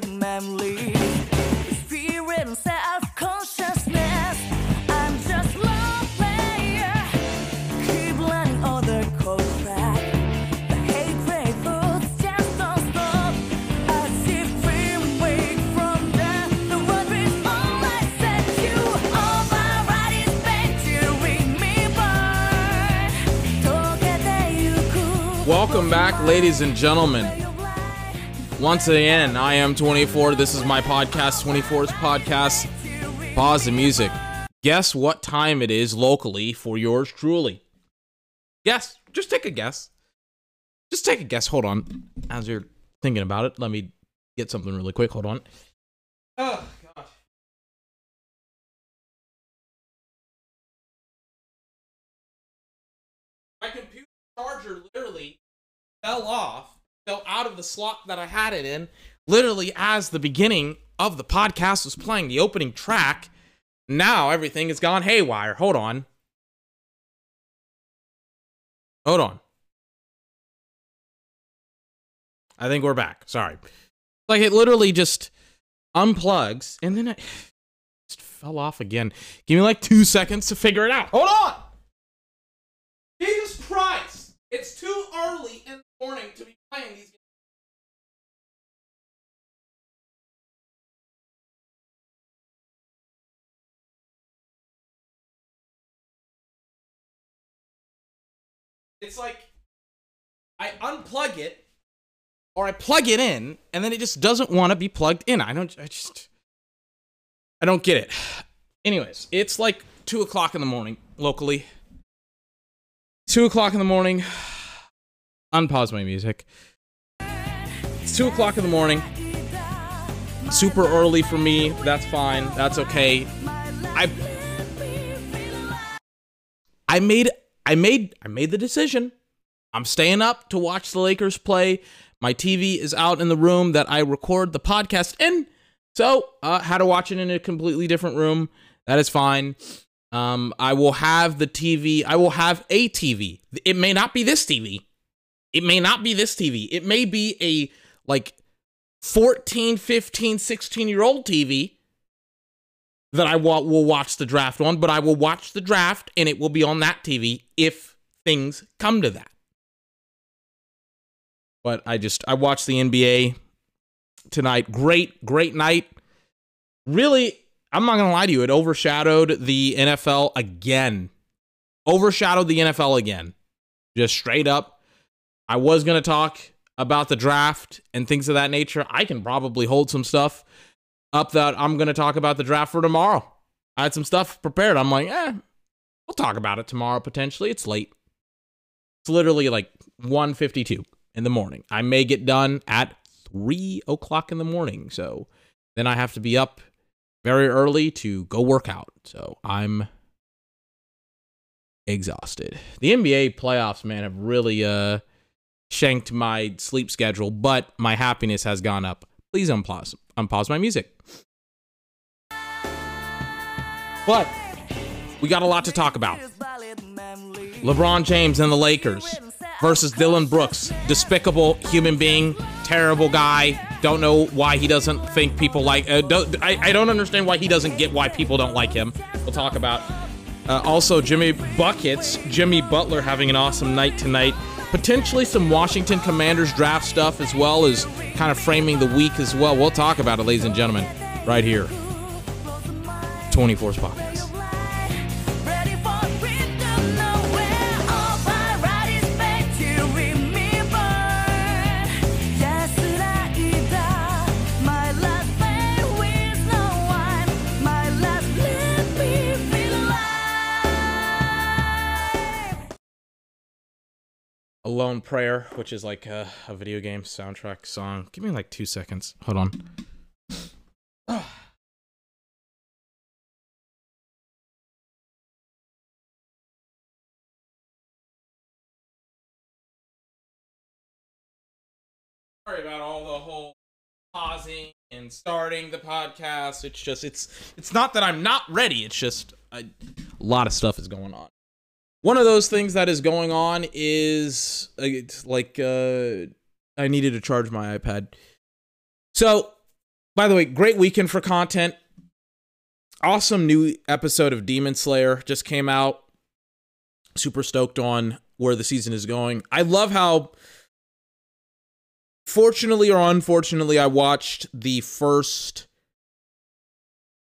with memory. Self consciousness. I'm just love player. Keep learning all the track. The thoughts just don't stop. I see free from. The world is all I you. All my. Welcome back, ladies and gentlemen. Once again, I am 24. This is my podcast, 24's podcast. Pause the music. Guess what time it is locally for yours truly? Guess. Just take a guess. Just take a guess. Hold on. As you're thinking about it, let me get something really quick. Hold on. Oh, gosh. My computer charger literally fell off, fell out of the slot that I had it in, literally as the beginning of the podcast was playing, the opening track. Now everything has gone haywire. Hold on. Hold on. I think we're back. Sorry. Like it literally just unplugs and then it just fell off again. Give me like two seconds to figure it out. Hold on. Jesus Christ. It's too early in the morning to be playing. It's like I unplug it or I plug it in and then it just doesn't want to be plugged in. I don't, I just, I don't get it. Anyways, it's like two o'clock in the morning locally. Two o'clock in the morning. Unpause my music. It's two o'clock in the morning. Super early for me. That's fine. That's okay. I I made I made I made the decision. I'm staying up to watch the Lakers play. My TV is out in the room that I record the podcast in. So, uh, had to watch it in a completely different room. That is fine. Um, I will have the TV. I will have a TV. It may not be this TV. It may not be this TV. It may be a like 14, 15, 16 year old TV that I wa- will watch the draft on, but I will watch the draft and it will be on that TV if things come to that. But I just I watched the NBA tonight. Great, great night. Really, I'm not gonna lie to you, it overshadowed the NFL again. Overshadowed the NFL again. Just straight up. I was gonna talk about the draft and things of that nature. I can probably hold some stuff up that I'm gonna talk about the draft for tomorrow. I had some stuff prepared. I'm like, eh, we'll talk about it tomorrow potentially. It's late. It's literally like 1:52 in the morning. I may get done at three o'clock in the morning. So then I have to be up very early to go work out. So I'm exhausted. The NBA playoffs, man, have really uh shanked my sleep schedule, but my happiness has gone up. Please unpause unpause my music. But we got a lot to talk about. LeBron James and the Lakers versus Dillon Brooks. Despicable human being, terrible guy. Don't know why he doesn't think people like. Uh, don't, I, I don't understand why he doesn't get why people don't like him. We'll talk about. Uh, also, Jimmy Buckets, Jimmy Butler having an awesome night tonight. Potentially some Washington Commanders draft stuff as well as kind of framing the week as well. We'll talk about it, ladies and gentlemen, right here. 24's podcast. Alone Prayer, which is like a, a, video game soundtrack song. Give me like two seconds. Hold on. Sorry about all the whole pausing and starting the podcast. It's just it's it's not that I'm not ready. It's just a lot of stuff is going on. One of those things that is going on is like uh, I needed to charge my iPad. So, by the way, great weekend for content. Awesome new episode of Demon Slayer just came out. Super stoked on where the season is going. I love how fortunately or unfortunately I watched the first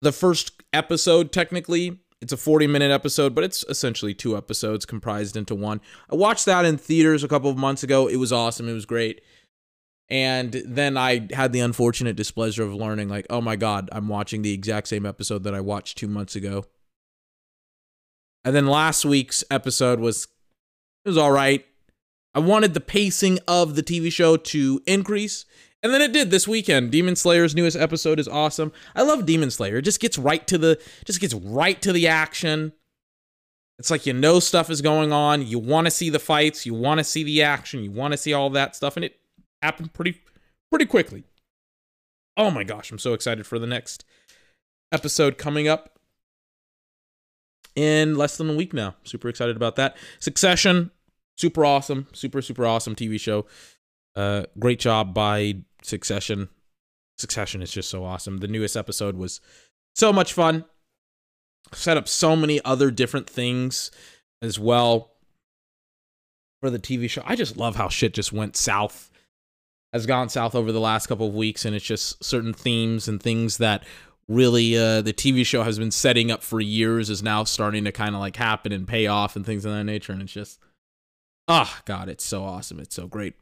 the first episode technically It's a 40 minute episode, but it's essentially two episodes comprised into one. I watched that in theaters a couple of months ago. It was awesome. It was great. And then I had the unfortunate displeasure of learning, like, oh my God, I'm watching the exact same episode that I watched two months ago. And then last week's episode was it was all right. I wanted the pacing of the TV show to increase. And then it did this weekend. Demon Slayer's newest episode is awesome. I love Demon Slayer. It just gets right to the just gets right to the action. It's like you know stuff is going on. You want to see the fights, you want to see the action, you want to see all that stuff and it happened pretty pretty quickly. Oh my gosh, I'm so excited for the next episode coming up in less than a week now. Super excited about that. Succession, super awesome, super super awesome TV show. Uh, great job by Succession. Succession is just so awesome. The newest episode was so much fun. Set up so many other different things as well for the TV show. I just love how shit just went south. Has gone south over the last couple of weeks, and it's just certain themes and things that really uh, the TV show has been setting up for years is now starting to kind of like happen and pay off and things of that nature. And it's just, oh god, it's so awesome. It's so great.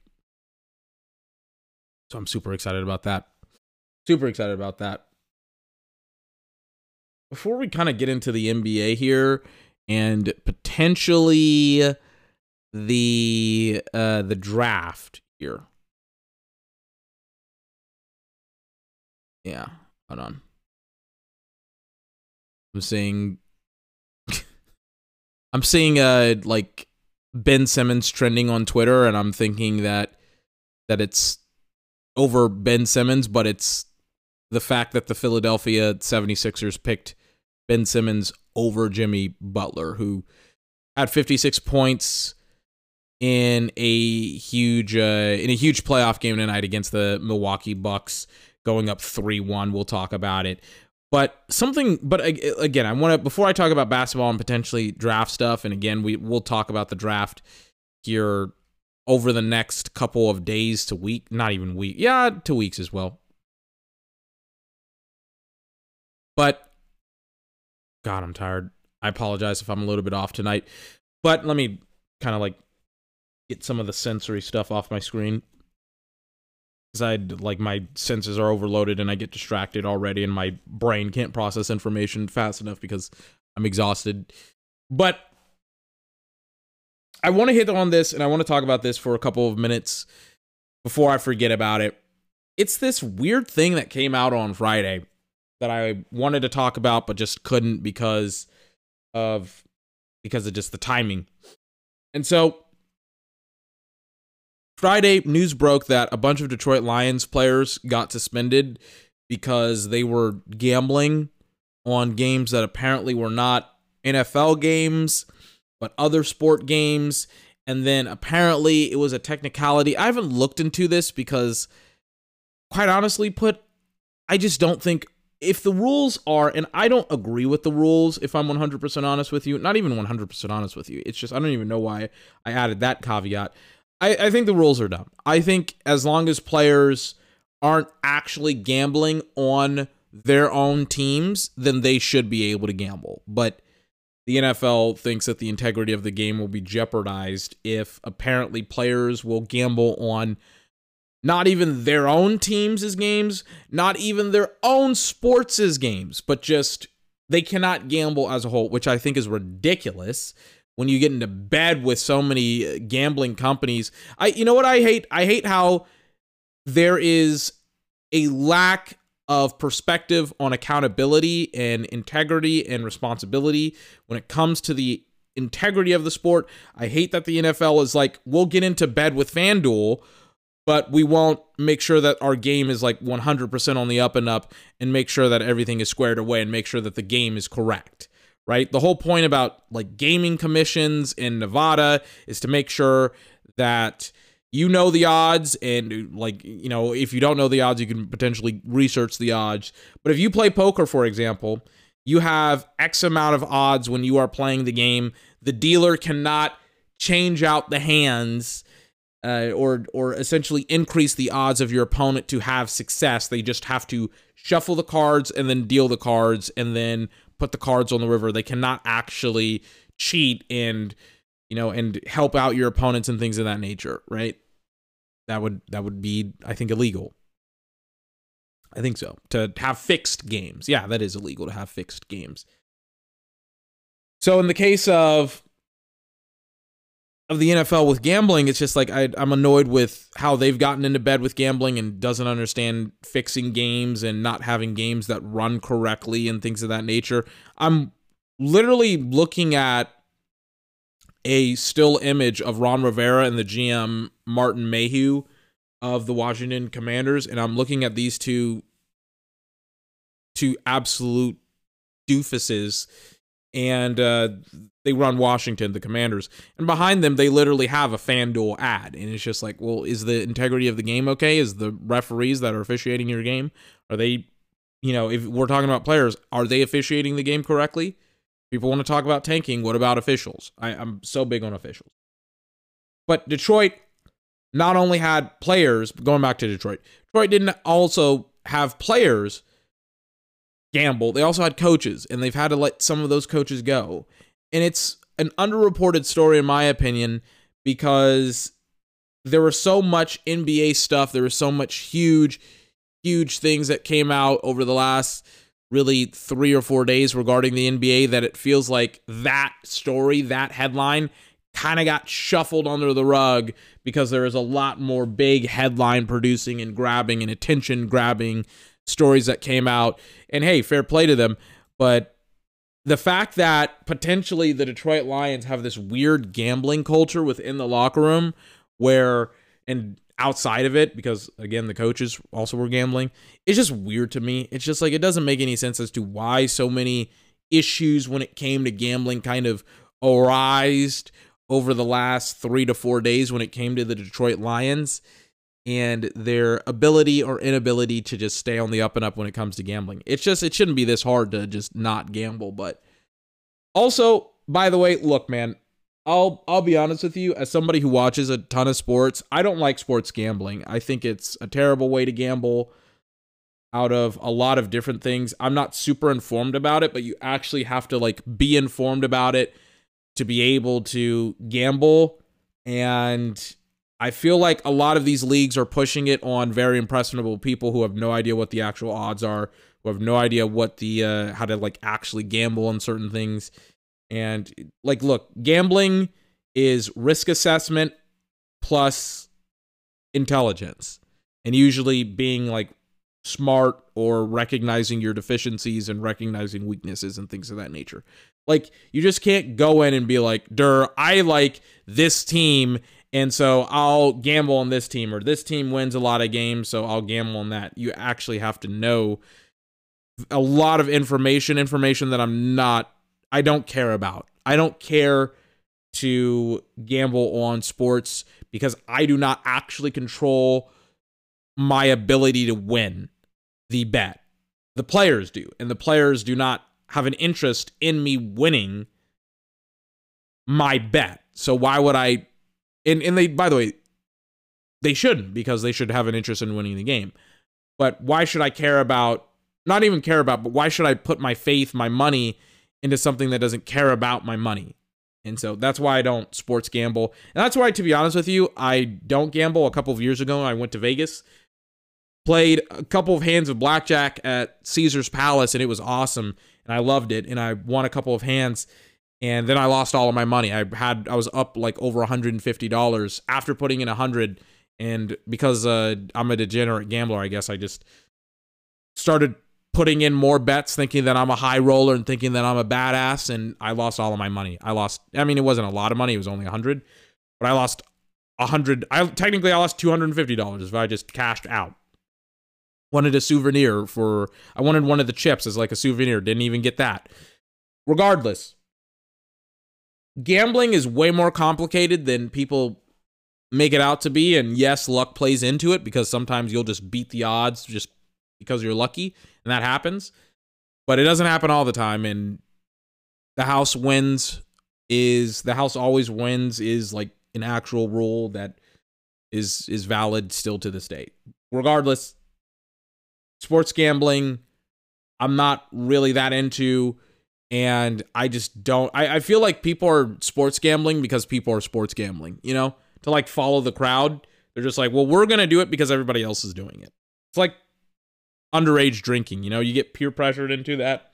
So I'm super excited about that. Super excited about that. Before we kind of get into the NBA here and potentially the uh the draft here. Yeah, hold on. I'm seeing I'm seeing uh like Ben Simmons trending on Twitter and I'm thinking that that it's over Ben Simmons, but it's the fact that the Philadelphia 76ers picked Ben Simmons over Jimmy Butler, who had 56 points in a huge uh, in a huge playoff game tonight against the Milwaukee Bucks, going up 3-1. We'll talk about it. But something, but again, I want to before I talk about basketball and potentially draft stuff, and again, we we'll talk about the draft here over the next couple of days to week, not even week, yeah, two weeks as well. But God, I'm tired. I apologize if I'm a little bit off tonight. But let me kind of like get some of the sensory stuff off my screen. Because I like my senses are overloaded and I get distracted already, and my brain can't process information fast enough because I'm exhausted. But I want to hit on this and I want to talk about this for a couple of minutes before I forget about it. It's this weird thing that came out on Friday that I wanted to talk about but just couldn't because of because of just the timing. And so Friday news broke that a bunch of Detroit Lions players got suspended because they were gambling on games that apparently were not NFL games but other sport games. And then apparently it was a technicality. I haven't looked into this because, quite honestly, put, I just don't think if the rules are, and I don't agree with the rules, if I'm 100% honest with you, not even 100% honest with you. It's just, I don't even know why I added that caveat. I, I think the rules are dumb. I think as long as players aren't actually gambling on their own teams, then they should be able to gamble. But the NFL thinks that the integrity of the game will be jeopardized if apparently players will gamble on not even their own teams as games, not even their own sports as games, but just they cannot gamble as a whole, which I think is ridiculous when you get into bed with so many uh, gambling companies. I you know what I hate? I hate how there is a lack of perspective on accountability and integrity and responsibility when it comes to the integrity of the sport. I hate that the NFL is like, we'll get into bed with FanDuel, but we won't make sure that our game is like 100% on the up and up and make sure that everything is squared away and make sure that the game is correct. Right? The whole point about like gaming commissions in Nevada is to make sure that you know the odds and like you know if you don't know the odds you can potentially research the odds but if you play poker for example you have x amount of odds when you are playing the game the dealer cannot change out the hands uh, or or essentially increase the odds of your opponent to have success they just have to shuffle the cards and then deal the cards and then put the cards on the river. They cannot actually cheat and you know and help out your opponents and things of that nature, right? That would that would be I think illegal. I think so. To have fixed games. Yeah, that is illegal to have fixed games. So in the case of of the NFL with gambling, it's just like I, am annoyed with how they've gotten into bed with gambling and doesn't understand fixing games and not having games that run correctly and things of that nature. I'm literally looking at a still image of Ron Rivera and the GM Martin Mayhew of the Washington Commanders, and I'm looking at these two two absolute doofuses and uh, they run Washington, the Commanders, and behind them they literally have a FanDuel ad, and it's just like, well, is the integrity of the game okay? Is the referees that are officiating your game are they, you know, if we're talking about players, are they officiating the game correctly? People want to talk about tanking. What about officials? I, I'm so big on officials. But Detroit not only had players, going back to Detroit, Detroit didn't also have players gamble. They also had coaches, and they've had to let some of those coaches go. And it's an underreported story, in my opinion, because there was so much NBA stuff. There was so much huge, huge things that came out over the last really three or four days regarding the NBA that it feels like that story, that headline, kind of got shuffled under the rug because there is a lot more big headline producing and grabbing and attention grabbing stories that came out. And hey, fair play to them. But the fact that potentially the Detroit Lions have this weird gambling culture within the locker room where, and outside of it, because again, the coaches also were gambling, it's just weird to me. It's just like it doesn't make any sense as to why so many issues when it came to gambling kind of arised over the last three to four days when it came to the Detroit Lions and their ability or inability to just stay on the up and up when it comes to gambling. It's just it shouldn't be this hard to just not gamble, but also, by the way, look, man, I'll I'll be honest with you as somebody who watches a ton of sports, I don't like sports gambling. I think it's a terrible way to gamble out of a lot of different things. I'm not super informed about it, but you actually have to like be informed about it to be able to gamble and I feel like a lot of these leagues are pushing it on very impressionable people who have no idea what the actual odds are, who have no idea what the uh, how to like actually gamble on certain things. And like, look, gambling is risk assessment plus intelligence, and usually being like smart or recognizing your deficiencies and recognizing weaknesses and things of that nature. Like, you just can't go in and be like, "Dur, I like this team." And so I'll gamble on this team, or this team wins a lot of games, so I'll gamble on that. You actually have to know a lot of information, information that I'm not, I don't care about. I don't care to gamble on sports because I do not actually control my ability to win the bet. The players do, and the players do not have an interest in me winning my bet. So why would I and and they by the way, they shouldn't because they should have an interest in winning the game. But why should I care about not even care about, but why should I put my faith, my money into something that doesn't care about my money? And so that's why I don't sports gamble. And that's why, to be honest with you, I don't gamble. A couple of years ago, I went to Vegas, played a couple of hands of blackjack at Caesar's Palace, and it was awesome. And I loved it. And I won a couple of hands and then I lost all of my money. I had I was up like over $150 after putting in a 100 and because uh, I'm a degenerate gambler, I guess I just started putting in more bets thinking that I'm a high roller and thinking that I'm a badass and I lost all of my money. I lost I mean it wasn't a lot of money, it was only a 100, but I lost a 100 I technically I lost $250 if I just cashed out. Wanted a souvenir for I wanted one of the chips as like a souvenir, didn't even get that. Regardless, gambling is way more complicated than people make it out to be. And yes, luck plays into it because sometimes you'll just beat the odds just because you're lucky, and that happens. But it doesn't happen all the time. And the house wins is the house always wins is like an actual rule that is is valid still to this day. Regardless, sports gambling, I'm not really that into And I just don't I, I feel like people are sports gambling because people are sports gambling, you know, to like follow the crowd. They're just like, well, we're gonna do it because everybody else is doing it. It's like underage drinking, you know, you get peer pressured into that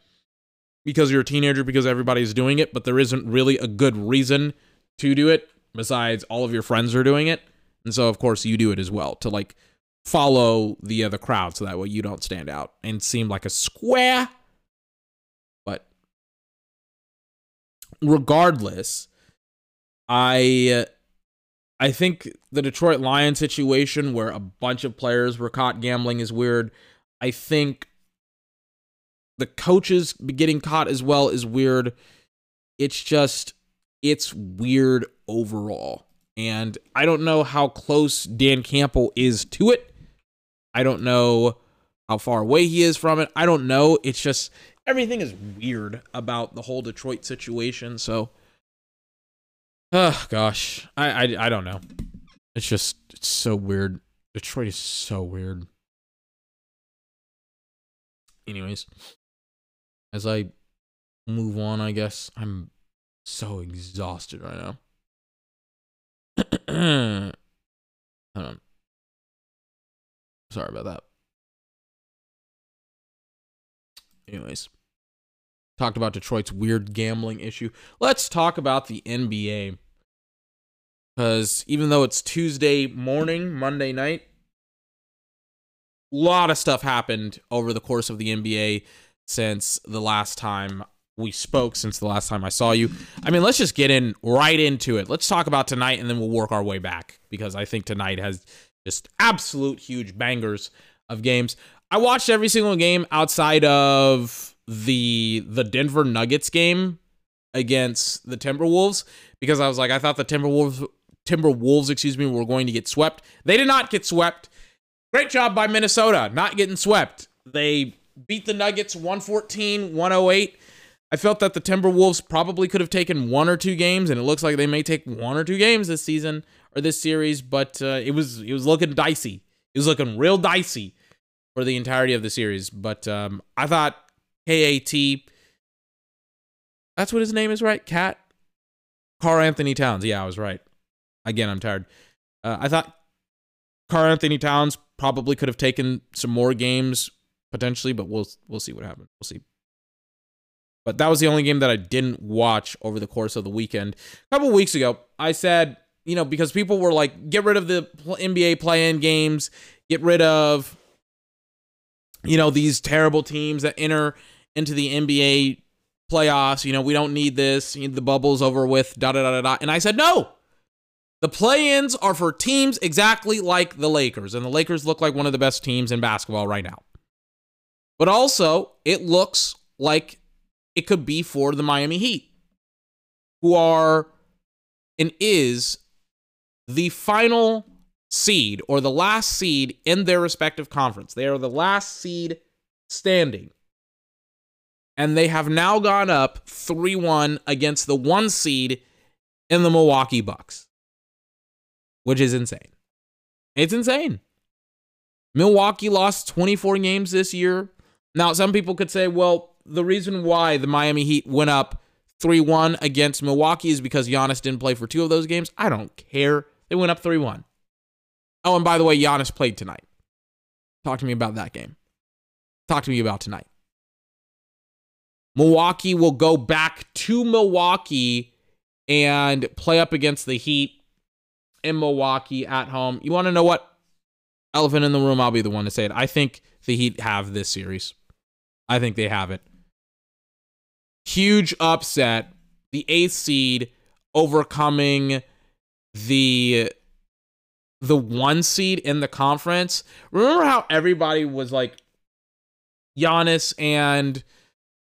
because you're a teenager because everybody's doing it, but there isn't really a good reason to do it besides all of your friends are doing it. And so of course you do it as well to like follow the other crowd so that way you don't stand out and seem like a square. But regardless, I I think the Detroit Lions situation where a bunch of players were caught gambling is weird. I think the coaches getting caught as well is weird. It's just it's weird overall. And I don't know how close Dan Campbell is to it. I don't know how far away he is from it. I don't know. It's just everything is weird about the whole Detroit situation. So, oh gosh, I I, I don't know. It's just it's so weird. Detroit is so weird. Anyways, as I move on, I guess I'm so exhausted right now. Hold on. Sorry about that. Anyways, talked about Detroit's weird gambling issue. Let's talk about the NBA. Because even though it's Tuesday morning, Monday night, lot of stuff happened over the course of the NBA since the last time we spoke since the last time I saw you. I mean, let's just get in right into it. Let's talk about tonight and then we'll work our way back because I think tonight has just absolute huge bangers of games. I watched every single game outside of the the Denver Nuggets game against the Timberwolves because I was like I thought the Timberwolves Timberwolves, excuse me, were going to get swept. They did not get swept. Great job by Minnesota not getting swept. They beat the Nuggets 114 108. I felt that the Timberwolves probably could have taken one or two games, and it looks like they may take one or two games this season or this series. But uh, it was it was looking dicey. It was looking real dicey for the entirety of the series. But um, I thought KAT, that's what his name is, right? Cat, Karl-Anthony Towns. Yeah, I was right. Again, I'm tired. Uh, I thought Karl-Anthony Towns probably could have taken some more games potentially, but we'll we'll see what happens. We'll see. But that was the only game that I didn't watch over the course of the weekend. A couple weeks ago, I said, you know, because people were like, get rid of the NBA play-in games, get rid of, you know, these terrible teams that enter into the NBA playoffs. You know, we don't need this. The bubble's over with. Da da da da da. And I said, no. The play-ins are for teams exactly like the Lakers, and the Lakers look like one of the best teams in basketball right now. But also, it looks like it could be for the Miami Heat, who are and is the final seed or the last seed in their respective conference. They are the last seed standing. And they have now gone up 3 1 against the one seed in the Milwaukee Bucks, which is insane. It's insane. Milwaukee lost 24 games this year. Now, some people could say, well, the reason why the Miami Heat went up 3 1 against Milwaukee is because Giannis didn't play for two of those games. I don't care. They went up 3 1. Oh, and by the way, Giannis played tonight. Talk to me about that game. Talk to me about tonight. Milwaukee will go back to Milwaukee and play up against the Heat in Milwaukee at home. You want to know what? Elephant in the room, I'll be the one to say it. I think the Heat have this series. I think they have it. Huge upset. The eighth seed overcoming the the one seed in the conference. Remember how everybody was like Giannis and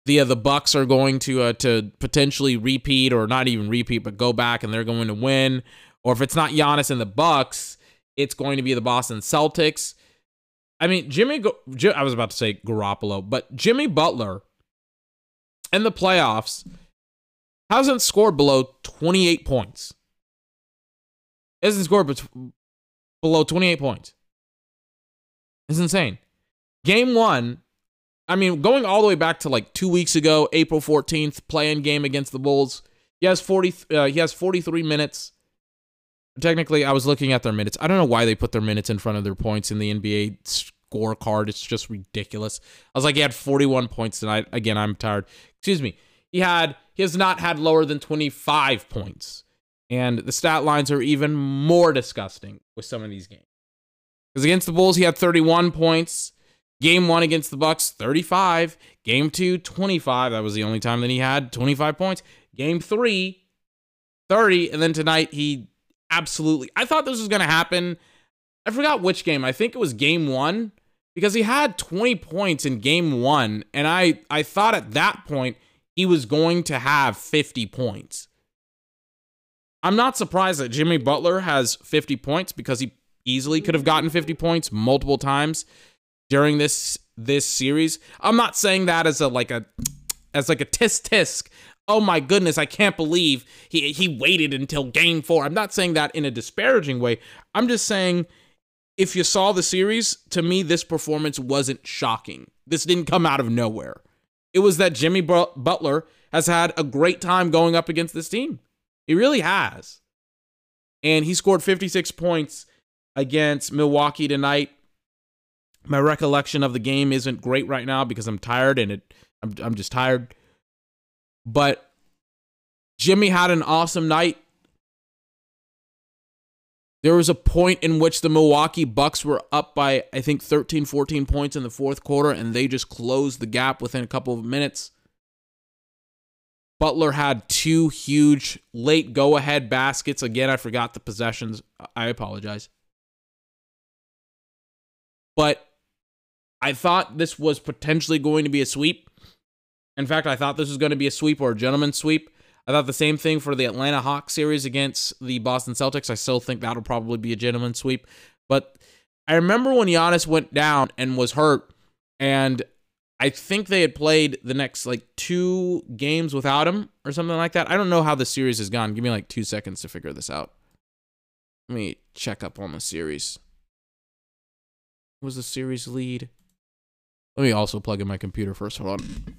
the uh, the Bucks are going to uh, to potentially repeat or not even repeat, but go back and they're going to win. Or if it's not Giannis and the Bucks, it's going to be the Boston Celtics. I mean, Jimmy, I was about to say Garoppolo, but Jimmy Butler in the playoffs hasn't scored below 28 points. Hasn't scored below 28 points. It's insane. Game one, I mean, going all the way back to like two weeks ago, April 14th, playing game against the Bulls. He has 40. Uh, he has 43 minutes. Technically, I was looking at their minutes. I don't know why they put their minutes in front of their points in the NBA scorecard. It's just ridiculous. I was like, he had 41 points tonight. Again, I'm tired. Excuse me. He had. He has not had lower than 25 points, and the stat lines are even more disgusting with some of these games. Because against the Bulls, he had 31 points. Game one against the Bucks, 35. Game two, 25. That was the only time that he had 25 points. Game three, 30. And then tonight, he absolutely. I thought this was going to happen. I forgot which game. I think it was game one because he had 20 points in game one. And I, I thought at that point he was going to have 50 points. I'm not surprised that Jimmy Butler has 50 points because he easily could have gotten 50 points multiple times during this this series. I'm not saying that as a like a as like a tisk tisk. Oh my goodness, I can't believe he he waited until game 4. I'm not saying that in a disparaging way. I'm just saying if you saw the series, to me this performance wasn't shocking. This didn't come out of nowhere. It was that Jimmy Butler has had a great time going up against this team. He really has. And he scored 56 points against Milwaukee tonight. My recollection of the game isn't great right now because I'm tired and it I'm I'm just tired. But Jimmy had an awesome night. There was a point in which the Milwaukee Bucks were up by I think 13 14 points in the fourth quarter and they just closed the gap within a couple of minutes. Butler had two huge late go ahead baskets. Again, I forgot the possessions. I apologize. But I thought this was potentially going to be a sweep. In fact, I thought this was going to be a sweep or a gentleman's sweep. I thought the same thing for the Atlanta Hawks series against the Boston Celtics. I still think that'll probably be a gentleman's sweep. But I remember when Giannis went down and was hurt, and I think they had played the next like two games without him or something like that. I don't know how the series has gone. Give me like two seconds to figure this out. Let me check up on the series was the series lead. Let me also plug in my computer first. Hold on.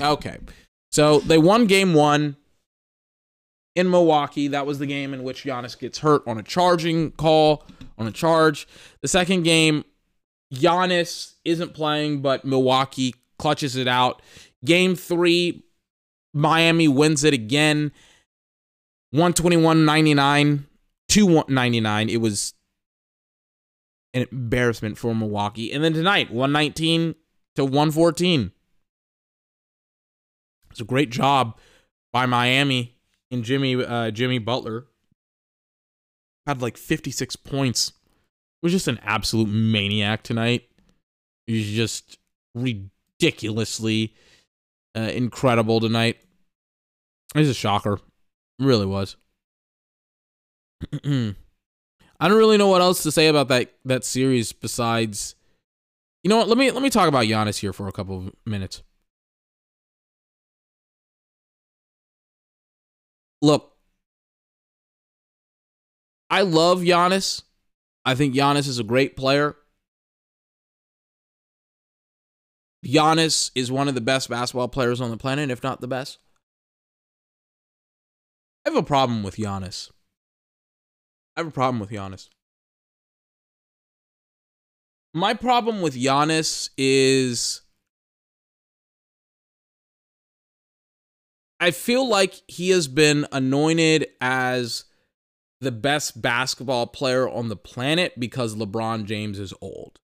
Okay. So they won game one in Milwaukee. That was the game in which Giannis gets hurt on a charging call, on a charge. The second game, Giannis isn't playing, but Milwaukee clutches it out. Game three, Miami wins it again. 121.99 to 199. It was an embarrassment for Milwaukee. And then tonight, 119 to 114. It's a great job by Miami and Jimmy uh, Jimmy Butler. Had like 56 points. Was just an absolute maniac tonight. He's just ridiculously uh, incredible tonight. It's a shocker really was. I don't really know what else to say about that that series besides You know what? Let me let me talk about Giannis here for a couple of minutes. Look, I love Giannis. I think Giannis is a great player. Giannis is one of the best basketball players on the planet, if not the best. I have a problem with Giannis. I have a problem with Giannis. My problem with Giannis is I feel like he has been anointed as the best basketball player on the planet because LeBron James is old.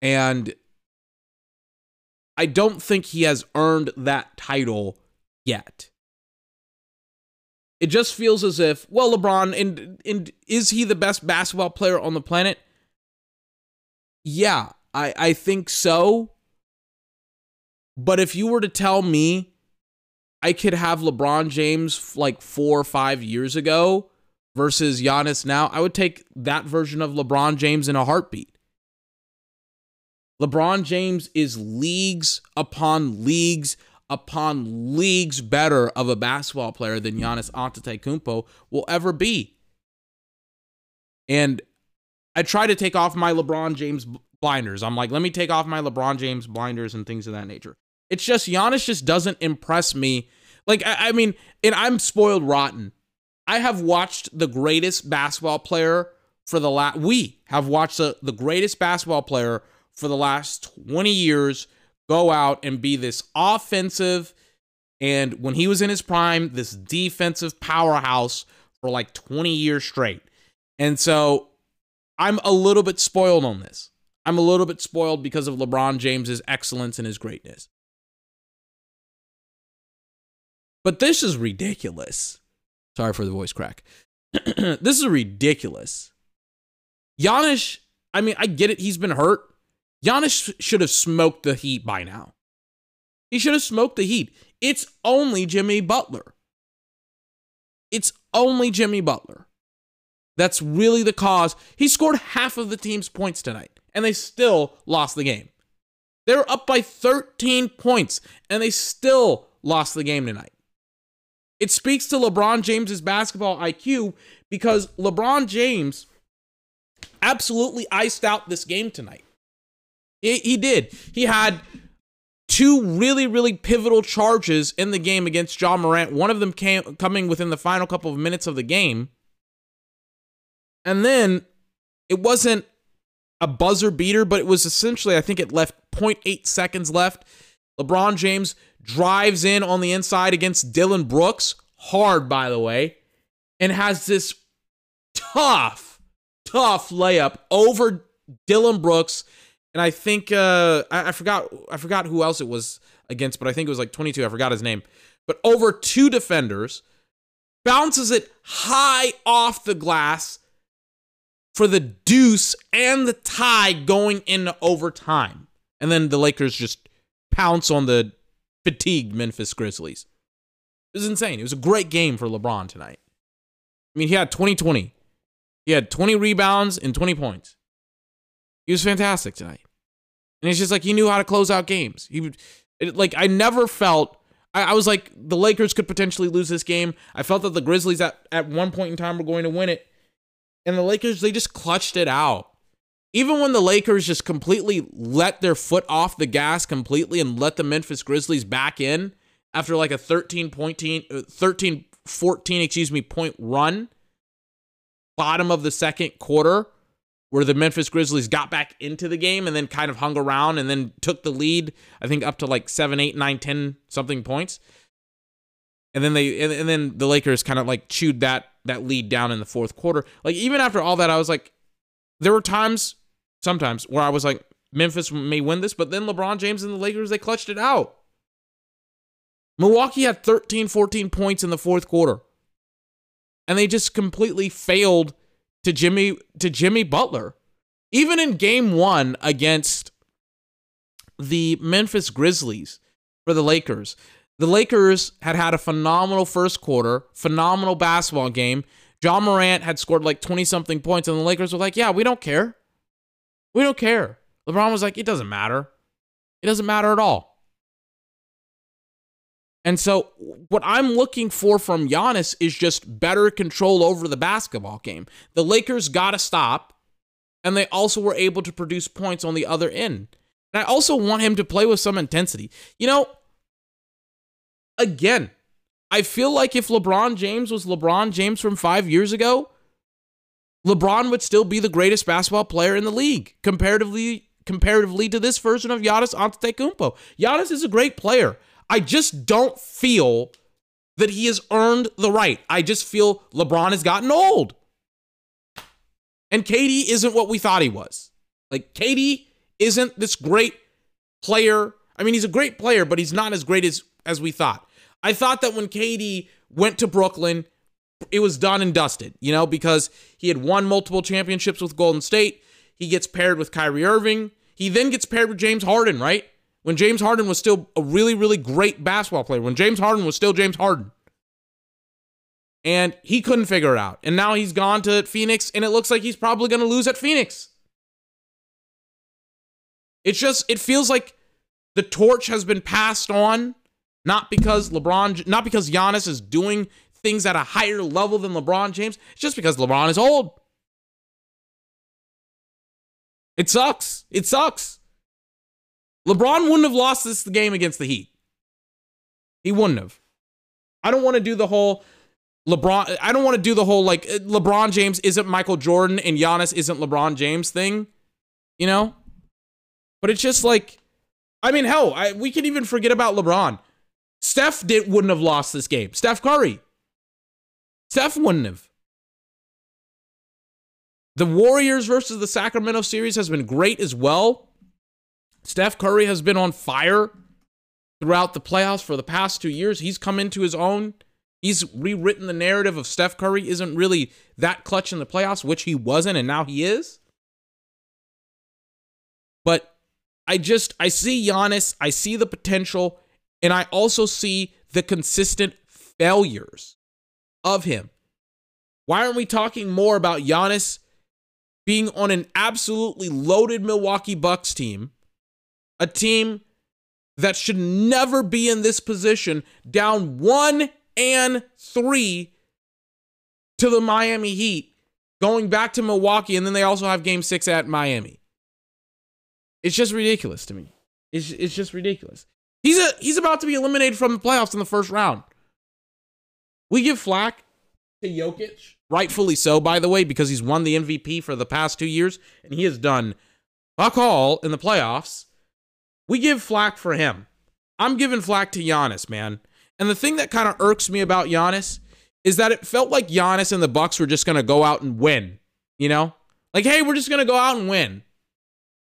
And I don't think he has earned that title yet. It just feels as if, well, LeBron, and, and is he the best basketball player on the planet? Yeah, I, I think so. But if you were to tell me I could have LeBron James like four or five years ago versus Giannis now, I would take that version of LeBron James in a heartbeat. LeBron James is leagues upon leagues upon leagues better of a basketball player than Giannis Antetokounmpo will ever be. And I try to take off my LeBron James blinders. I'm like, let me take off my LeBron James blinders and things of that nature. It's just Giannis just doesn't impress me. Like, I, I mean, and I'm spoiled rotten. I have watched the greatest basketball player for the last, we have watched the, the greatest basketball player for the last 20 years go out and be this offensive and when he was in his prime, this defensive powerhouse for like 20 years straight. And so I'm a little bit spoiled on this. I'm a little bit spoiled because of LeBron James's excellence and his greatness. But this is ridiculous. Sorry for the voice crack. this is ridiculous. Giannis, I mean, I get it. He's been hurt. Giannis should have smoked the Heat by now. He should have smoked the Heat. It's only Jimmy Butler. It's only Jimmy Butler. That's really the cause. He scored half of the team's points tonight, and they still lost the game. They were up by 13 points, and they still lost the game tonight. It speaks to LeBron James's basketball IQ because LeBron James absolutely iced out this game tonight. He, he did. He had two really, really pivotal charges in the game against John Morant. One of them came coming within the final couple of minutes of the game. And then it wasn't a buzzer beater, but it was essentially, I think it left 0.8 seconds left. LeBron James drives in on the inside against Dillon Brooks, hard, by the way, and has this tough, tough layup over Dillon Brooks and I think uh, I, I, forgot I forgot who else it was against, but I think it was like 22. I forgot his name. But over two defenders, bounces it high off the glass for the deuce and the tie going into overtime. And then the Lakers just pounce on the fatigued Memphis Grizzlies. It was insane. It was a great game for LeBron tonight. I mean, he had 20 20. He had 20 rebounds and 20 points. He was fantastic tonight. And it's just like he knew how to close out games. He would like I never felt I, I, was like the Lakers could potentially lose this game. I felt that the Grizzlies at, at one point in time were going to win it. And the Lakers, they just clutched it out. Even when the Lakers just completely let their foot off the gas completely and let the Memphis Grizzlies back in after like a 13 point team, uh, 13 14 excuse me point run bottom of the second quarter where the Memphis Grizzlies got back into the game and then kind of hung around and then took the lead, I think up to like seven, eight, nine, ten something points. And then they and, and then the Lakers kind of like chewed that that lead down in the fourth quarter. Like even after all that, I was like, there were times, sometimes where I was like, Memphis may win this, but then LeBron James and the Lakers, they clutched it out. Milwaukee had 13, 14 points in the fourth quarter. And they just completely failed to Jimmy to Jimmy Butler. Even in game 1 against the Memphis Grizzlies for the Lakers, the Lakers had had a phenomenal first quarter, phenomenal basketball game. John Morant had scored like 20 something points, and the Lakers were like, Yeah, we don't care. We don't care. LeBron was like, It doesn't matter. It doesn't matter at all. And so, what I'm looking for from Giannis is just better control over the basketball game. The Lakers got to stop, and they also were able to produce points on the other end. And I also want him to play with some intensity. You know, again, I feel like if LeBron James was LeBron James from five years ago, LeBron would still be the greatest basketball player in the league comparatively comparatively to this version of Giannis Antetokounmpo. Giannis is a great player. I just don't feel that he has earned the right. I just feel LeBron has gotten old. And KD isn't what we thought he was. Like, KD isn't this great player. I mean, he's a great player, but he's not as great as, as we thought. I thought that when KD went to Brooklyn, it was done and dusted, you know, because he had won multiple championships with Golden State. He gets paired with Kyrie Irving. He then gets paired with James Harden, right? When James Harden was still a really, really great basketball player, when James Harden was still James Harden. And he couldn't figure it out. And now he's gone to Phoenix, and it looks like he's probably going to lose at Phoenix. It's just, it feels like the torch has been passed on, not because LeBron, not because Giannis is doing things at a higher level than LeBron James. It's just because LeBron is old. It sucks. It sucks. LeBron wouldn't have lost this game against the Heat. He wouldn't have. I don't want to do the whole LeBron. I don't want to do the whole like uh, LeBron James isn't Michael Jordan and Giannis isn't LeBron James thing, you know. But it's just like, I mean, hell, I, we can even forget about LeBron. Steph did wouldn't have lost this game. Steph Curry. Steph wouldn't have. The Warriors versus the Sacramento series has been great as well. Steph Curry has been on fire throughout the playoffs for the past two years. He's come into his own. He's rewritten the narrative of Steph Curry isn't really that clutch in the playoffs, which he wasn't, and now he is. But I just I see Giannis, I see the potential, and I also see the consistent failures of him. Why aren't we talking more about Giannis being on an absolutely loaded Milwaukee Bucks team, a team that should never be in this position, down one and three to the Miami Heat, going back to Milwaukee, and then they also have game six at Miami. It's just ridiculous to me. It's, it's just ridiculous. He's a he's about to be eliminated from the playoffs in the first round. We give flack to Jokic, rightfully so, by the way, because he's won the MVP for the past two years, and he has done fuck all in the playoffs. We give flack for him. I'm giving flack to Giannis, man. And the thing that kind of irks me about Giannis is that it felt like Giannis and the Bucks were just going to go out and win. You know, like hey, we're just going to go out and win.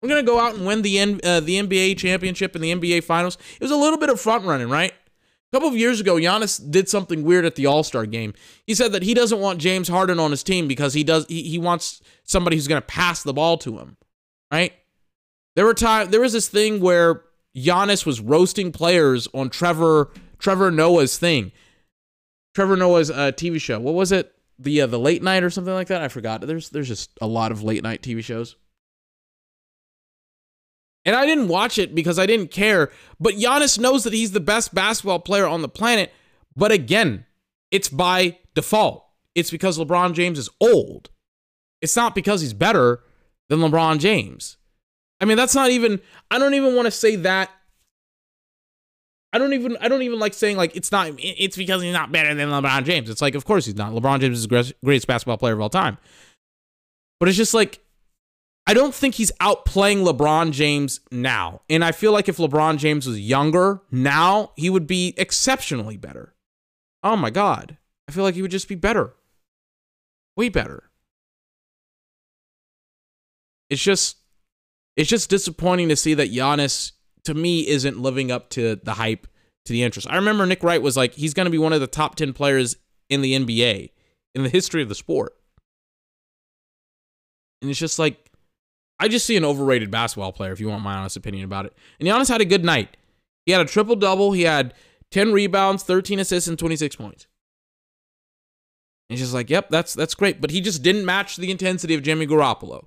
We're going to go out and win the uh, the NBA championship and the NBA finals. It was a little bit of front running, right? A couple of years ago, Giannis did something weird at the All Star game. He said that he doesn't want James Harden on his team because he does he, he wants somebody who's going to pass the ball to him, right? There were time there was this thing where Giannis was roasting players on Trevor Trevor Noah's thing. Trevor Noah's uh, TV show. What was it? The uh, the late night or something like that. I forgot. There's there's just a lot of late night TV shows. And I didn't watch it because I didn't care. But Giannis knows that he's the best basketball player on the planet. But again, it's by default. It's because LeBron James is old. It's not because he's better than LeBron James. I mean, that's not even, I don't even want to say that. I don't even, I don't even like saying like it's not, it's because he's not better than LeBron James. It's like, of course he's not. LeBron James is the greatest basketball player of all time. But it's just like, I don't think he's outplaying LeBron James now. And I feel like if LeBron James was younger now, he would be exceptionally better. Oh my God. I feel like he would just be better. Way better. It's just it's just disappointing to see that Giannis to me isn't living up to the hype to the interest. I remember Nick Wright was like he's going to be one of the top 10 players in the NBA in the history of the sport. And it's just like I just see an overrated basketball player, if you want my honest opinion about it. And Giannis had a good night. He had a triple double. He had 10 rebounds, 13 assists, and 26 points. And he's just like, yep, that's that's great. But he just didn't match the intensity of Jimmy Garoppolo.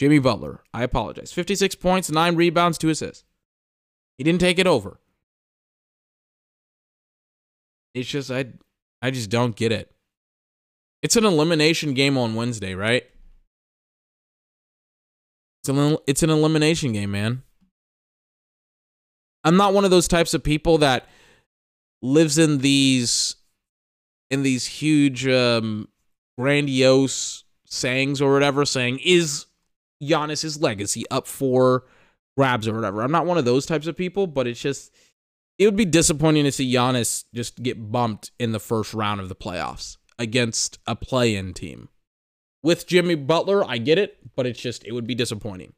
Jimmy Butler, I apologize. 56 points, 9 rebounds, 2 assists. He didn't take it over. It's just I I just don't get it. It's an elimination game on Wednesday, right? It's an, it's an elimination game, man. I'm not one of those types of people that lives in these in these huge um grandiose sayings or whatever saying is Giannis's legacy up for grabs or whatever. I'm not one of those types of people, but it's just it would be disappointing to see Giannis just get bumped in the first round of the playoffs against a play-in team. With Jimmy Butler, I get it, but it's just, it would be disappointing.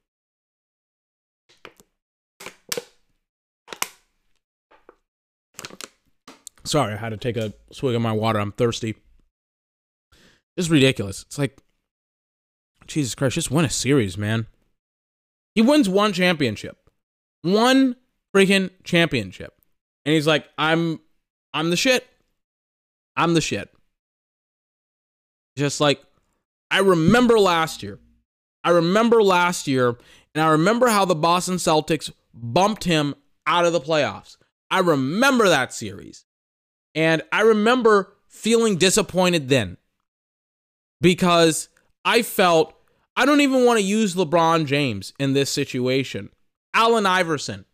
Sorry, I had to take a swig of my water. I'm thirsty. It's ridiculous. It's like, Jesus Christ, just win a series, man. He wins one championship. One freaking championship. And he's like, I'm I'm the shit. I'm the shit. Just like I remember last year. I remember last year, and I remember how the Boston Celtics bumped him out of the playoffs. I remember that series. And I remember feeling disappointed then because I felt I don't even want to use LeBron James in this situation. Allen Iverson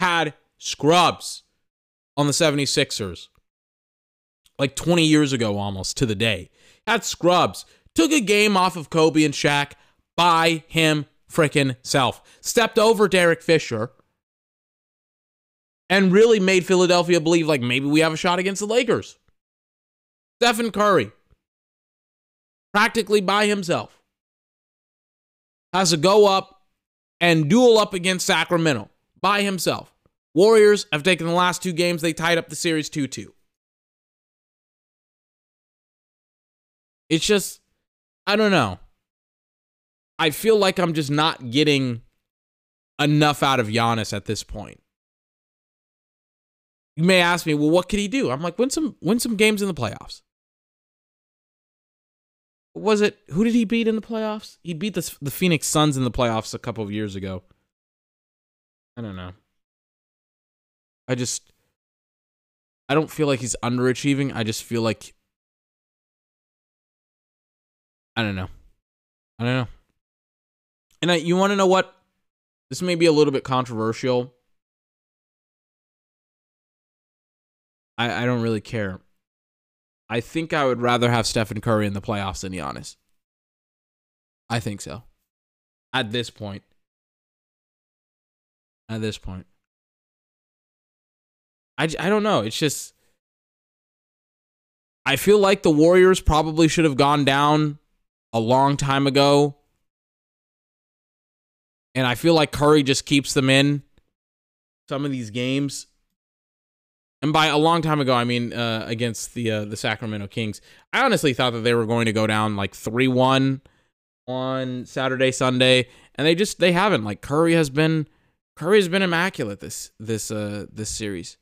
had scrubs on the 76ers like 20 years ago almost to the day. Had scrubs. Took a game off of Kobe and Shaq by him freaking self. Stepped over Derek Fisher and really made Philadelphia believe like maybe we have a shot against the Lakers. Stephen Curry, practically by himself, has to go up and duel up against Sacramento by himself. Warriors have taken the last two games, they tied up the series 2 2. It's just, I don't know. I feel like I'm just not getting enough out of Giannis at this point. You may ask me, well, what could he do? I'm like, win some win some games in the playoffs. Was it who did he beat in the playoffs? He beat the the Phoenix Suns in the playoffs a couple of years ago. I don't know. I just I don't feel like he's underachieving. I just feel like I don't know. I don't know. And I, you want to know what? This may be a little bit controversial. I, I don't really care. I think I would rather have Stephen Curry in the playoffs than Giannis. I think so. At this point. At this point. I, I don't know. It's just. I feel like the Warriors probably should have gone down a long time ago. And I feel like Curry just keeps them in some of these games. And by a long time ago, I mean uh, against the uh, the Sacramento Kings. I honestly thought that they were going to go down like three one on Saturday, Sunday, and they just they haven't. Like Curry has been Curry has been immaculate this this uh this series.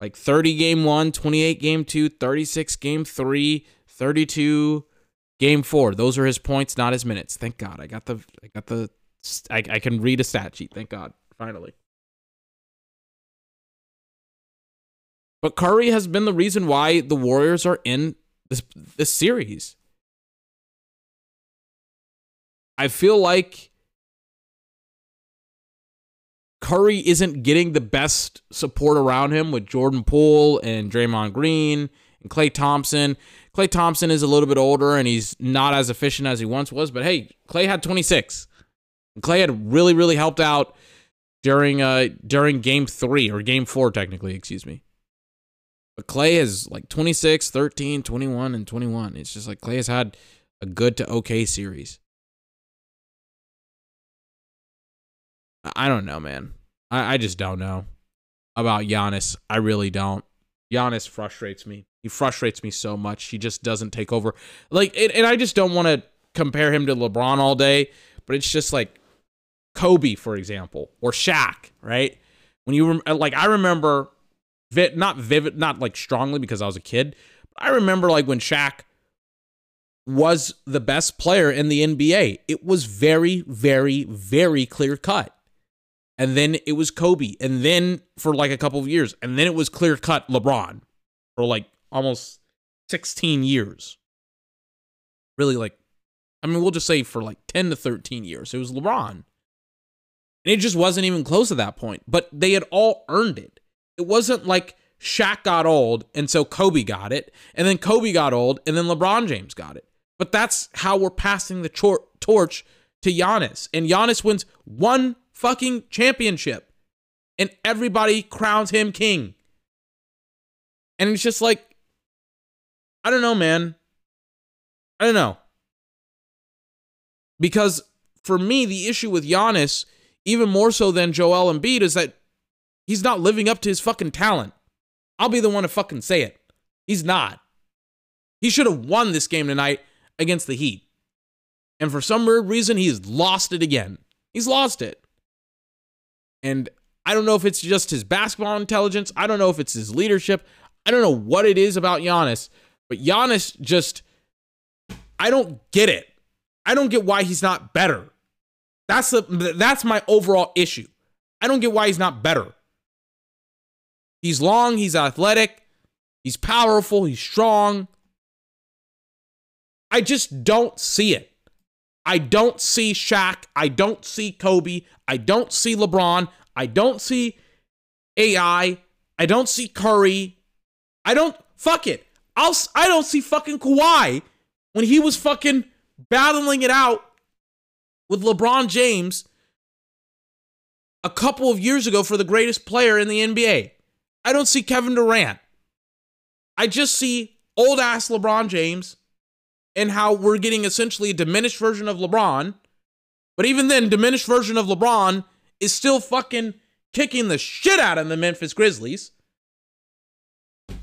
Like 30 game 1, 28 game 2, 36 game 3, 32 game 4. Those are his points, not his minutes. Thank God. I got the I got the I, I can read a stat sheet. Thank God. Finally. But Curry has been the reason why the Warriors are in this this series. I feel like Curry isn't getting the best support around him with Jordan Poole and Draymond Green and Klay Thompson. Klay Thompson is a little bit older and he's not as efficient as he once was, but hey, Klay had 26. Klay had really, really helped out during uh during game three or game four, technically, excuse me. But Klay is like 26, 13, 21, and 21. It's just like Klay has had a good to okay series. I don't know, man. I, I just don't know about Giannis. I really don't. Giannis frustrates me. He frustrates me so much. He just doesn't take over. Like, and I just don't want to compare him to LeBron all day, but it's just like Kobe, for example, or Shaq, right? When you like, I remember, vi- not vivid, not like strongly because I was a kid. But I remember like when Shaq was the best player in the NBA. It was very, very, very clear cut. And then it was Kobe, and then for like a couple of years, and then it was clear cut LeBron for like almost 16 years. Really, like, I mean, we'll just say for like 10 to 13 years, it was LeBron. And it just wasn't even close at that point. But they had all earned it. It wasn't like Shaq got old and so Kobe got it, and then Kobe got old and then LeBron James got it. But that's how we're passing the tor- torch to Giannis. And Giannis wins one fucking championship. And everybody crowns him king. And it's just like, I don't know, man. I don't know. Because for me, the issue with Giannis even more so than Joel Embiid, is that he's not living up to his fucking talent. I'll be the one to fucking say it. He's not. He should have won this game tonight against the Heat. And for some weird reason, he's lost it again. He's lost it. And I don't know if it's just his basketball intelligence. I don't know if it's his leadership. I don't know what it is about Giannis, but Giannis just, I don't get it. I don't get why he's not better. That's the that's my overall issue. I don't get why he's not better. He's long, he's athletic, he's powerful, he's strong. I just don't see it. I don't see Shaq. I don't see Kobe. I don't see LeBron. I don't see AI. I don't see Curry. I don't fuck it. I'll I don't see fucking Kawhi when he was fucking battling it out with LeBron James a couple of years ago for the greatest player in the NBA. I don't see Kevin Durant. I just see old ass LeBron James and how we're getting essentially a diminished version of LeBron. But even then, diminished version of LeBron is still fucking kicking the shit out of the Memphis Grizzlies.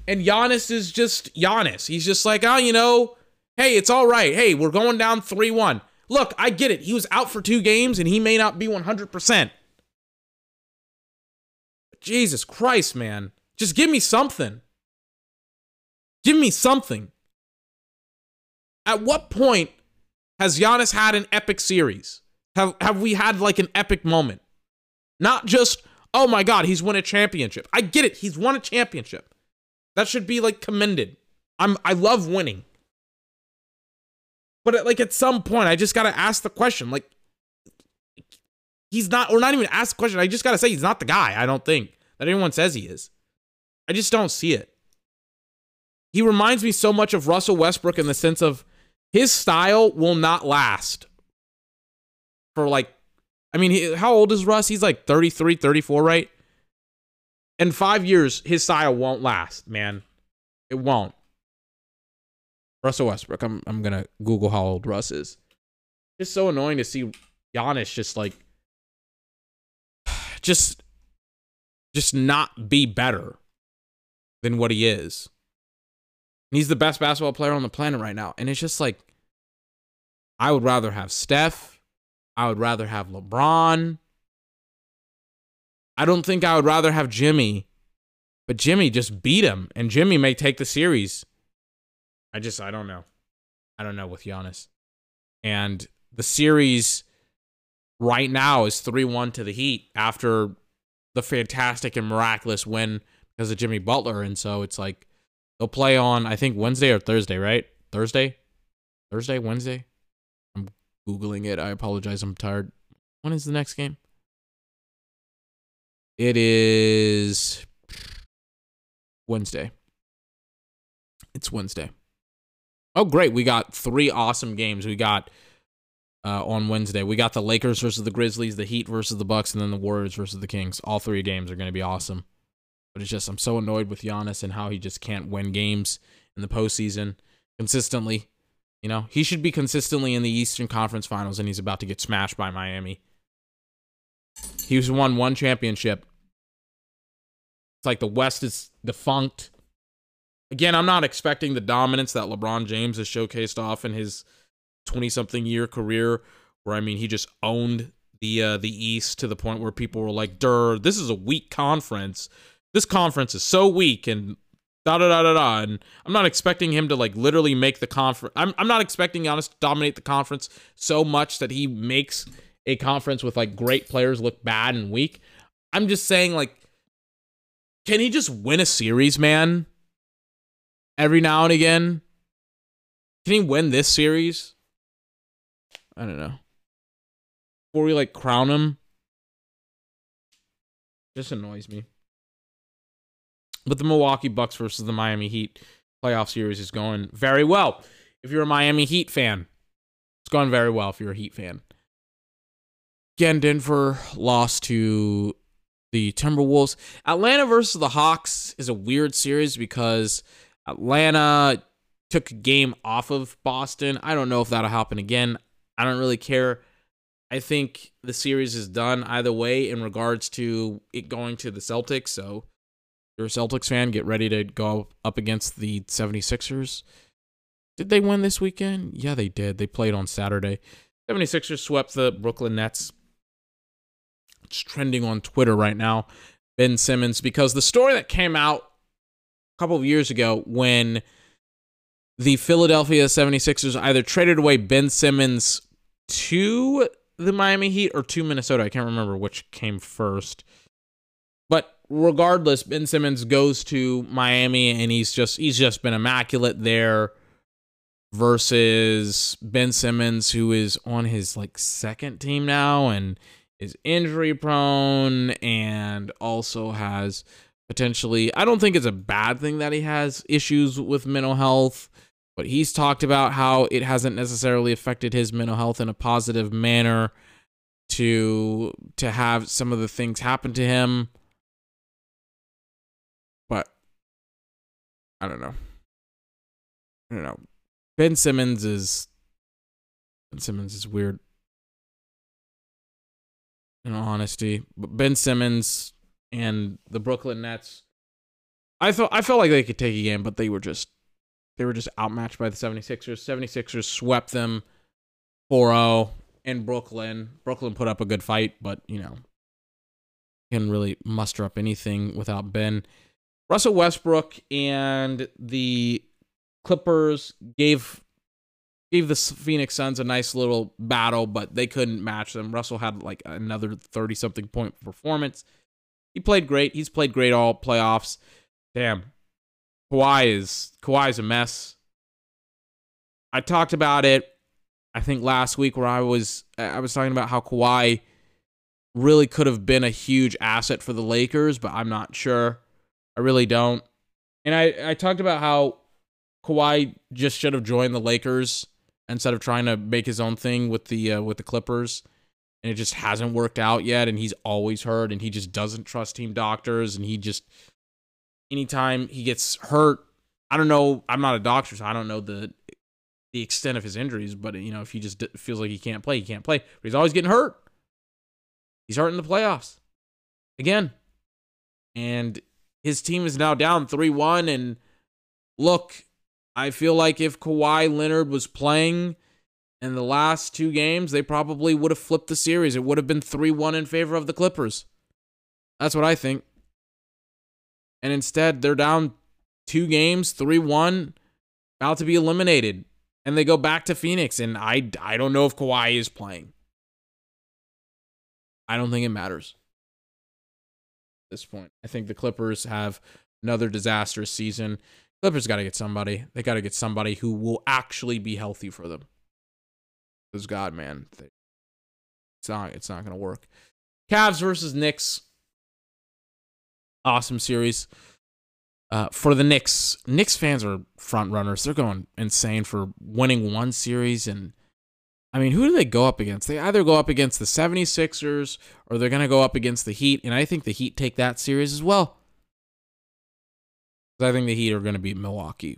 And Giannis is just Giannis. He's just like, oh, you know, hey, it's all right. Hey, we're going down 3 1. Look, I get it. He was out for two games and he may not be 100%. Jesus Christ, man. Just give me something. Give me something. At what point has Giannis had an epic series? Have have we had like an epic moment? Not just, oh my god, he's won a championship. I get it. He's won a championship. That should be like commended. I'm I love winning. But at, like at some point, I just gotta ask the question. Like, he's not, or not even ask the question. I just gotta say he's not the guy. I don't think that anyone says he is. I just don't see it. He reminds me so much of Russell Westbrook in the sense of his style will not last for like, I mean, how old is Russ? He's like 33, 34, right? In five years, his style won't last, man. It won't. Russell Westbrook. I'm I'm gonna Google how old Russ is. It's so annoying to see Giannis just like just just not be better than what he is. he's the best basketball player on the planet right now. And it's just like I would rather have Steph. I would rather have LeBron. I don't think I would rather have Jimmy, but Jimmy just beat him, and Jimmy may take the series. I just I don't know. I don't know with Giannis. And the series right now is 3-1 to the Heat after the fantastic and miraculous win because of Jimmy Butler. And so it's like they'll play on I think Wednesday or Thursday, right? Thursday? Thursday, Wednesday? I'm Googling it. I apologize. I'm tired. When is the next game? It is Wednesday. It's Wednesday. Oh, great. We got three awesome games. We got uh, on Wednesday. We got the Lakers versus the Grizzlies, the Heat versus the Bucks, and then the Warriors versus the Kings. All three games are going to be awesome. But it's just, I'm so annoyed with Giannis and how he just can't win games in the postseason consistently. You know, he should be consistently in the Eastern Conference Finals, and he's about to get smashed by Miami. He's won one championship. It's like the West is defunct. Again, I'm not expecting the dominance that LeBron James has showcased off in his 20 something year career, where I mean, he just owned the uh, the East to the point where people were like, "Dur, this is a weak conference. This conference is so weak," and da da da da da. And I'm not expecting him to like literally make the conference. I'm I'm not expecting Giannis to dominate the conference so much that he makes a conference with like great players look bad and weak. I'm just saying, like, can he just win a series, man? every now and again. Can he win this series? I don't know. Before we like crown him, just annoys me. But the Milwaukee Bucks versus the Miami Heat playoff series is going very well. If you're a Miami Heat fan, it's going very well if you're a Heat fan. Again, Denver lost to the Timberwolves. Atlanta versus the Hawks is a weird series because Atlanta took a game off of Boston. I don't know if that'll happen again. I don't really care. I think the series is done either way in regards to it going to the Celtics. So, you're a Celtics fan, get ready to go up against the 76ers. Did they win this weekend? Yeah, they did. They played on Saturday. 76ers swept the Brooklyn Nets. It's trending on Twitter right now. Ben Simmons, because the story that came out a couple of years ago when the Philadelphia 76ers either traded away Ben Simmons to the Miami Heat or to Minnesota. I can't remember which came first. But regardless, Ben Simmons goes to Miami and he's just he's just been immaculate there. versus Ben Simmons, who is on his like second team now and is injury prone and also has potentially I don't think it's a bad thing that he has issues with mental health, but he's talked about how it hasn't necessarily affected his mental health in a positive manner to to have some of the things happen to him. But I don't know. I don't know. Ben Simmons is Ben Simmons is weird. In all honesty, but Ben Simmons and the Brooklyn Nets, I thought I felt like they could take a game, but they were just they were just outmatched by the 76ers. 76ers swept them 4-0 in Brooklyn. Brooklyn put up a good fight, but you know, can really muster up anything without Ben. Russell Westbrook and the Clippers gave gave the Phoenix Suns a nice little battle, but they couldn't match them. Russell had like another 30 something point performance. He played great. He's played great all playoffs. Damn. Kawhi is Kawhi is a mess. I talked about it I think last week where I was I was talking about how Kawhi really could have been a huge asset for the Lakers, but I'm not sure. I really don't. And I, I talked about how Kawhi just should have joined the Lakers instead of trying to make his own thing with the uh, with the Clippers, and it just hasn't worked out yet. And he's always hurt, and he just doesn't trust team doctors, and he just anytime he gets hurt, I don't know. I'm not a doctor, so I don't know the the extent of his injuries. But you know, if he just feels like he can't play, he can't play. But he's always getting hurt. He's hurt in the playoffs again, and his team is now down three one. And look, I feel like if Kawhi Leonard was playing in the last two games, they probably would have flipped the series. It would have been 3 1 in favor of the Clippers. That's what I think. And instead, they're down two games, 3 1, about to be eliminated. And they go back to Phoenix. And I, I don't know if Kawhi is playing. I don't think it matters at this point. I think the Clippers have another disastrous season. Clippers got to get somebody. They got to get somebody who will actually be healthy for them. Because God, man, they, it's not. It's not to work. Cavs versus Knicks. Awesome series. Uh, for the Knicks, Knicks fans are front runners. They're going insane for winning one series. And I mean, who do they go up against? They either go up against the 76ers or they're going to go up against the Heat. And I think the Heat take that series as well. I think the Heat are going to beat Milwaukee.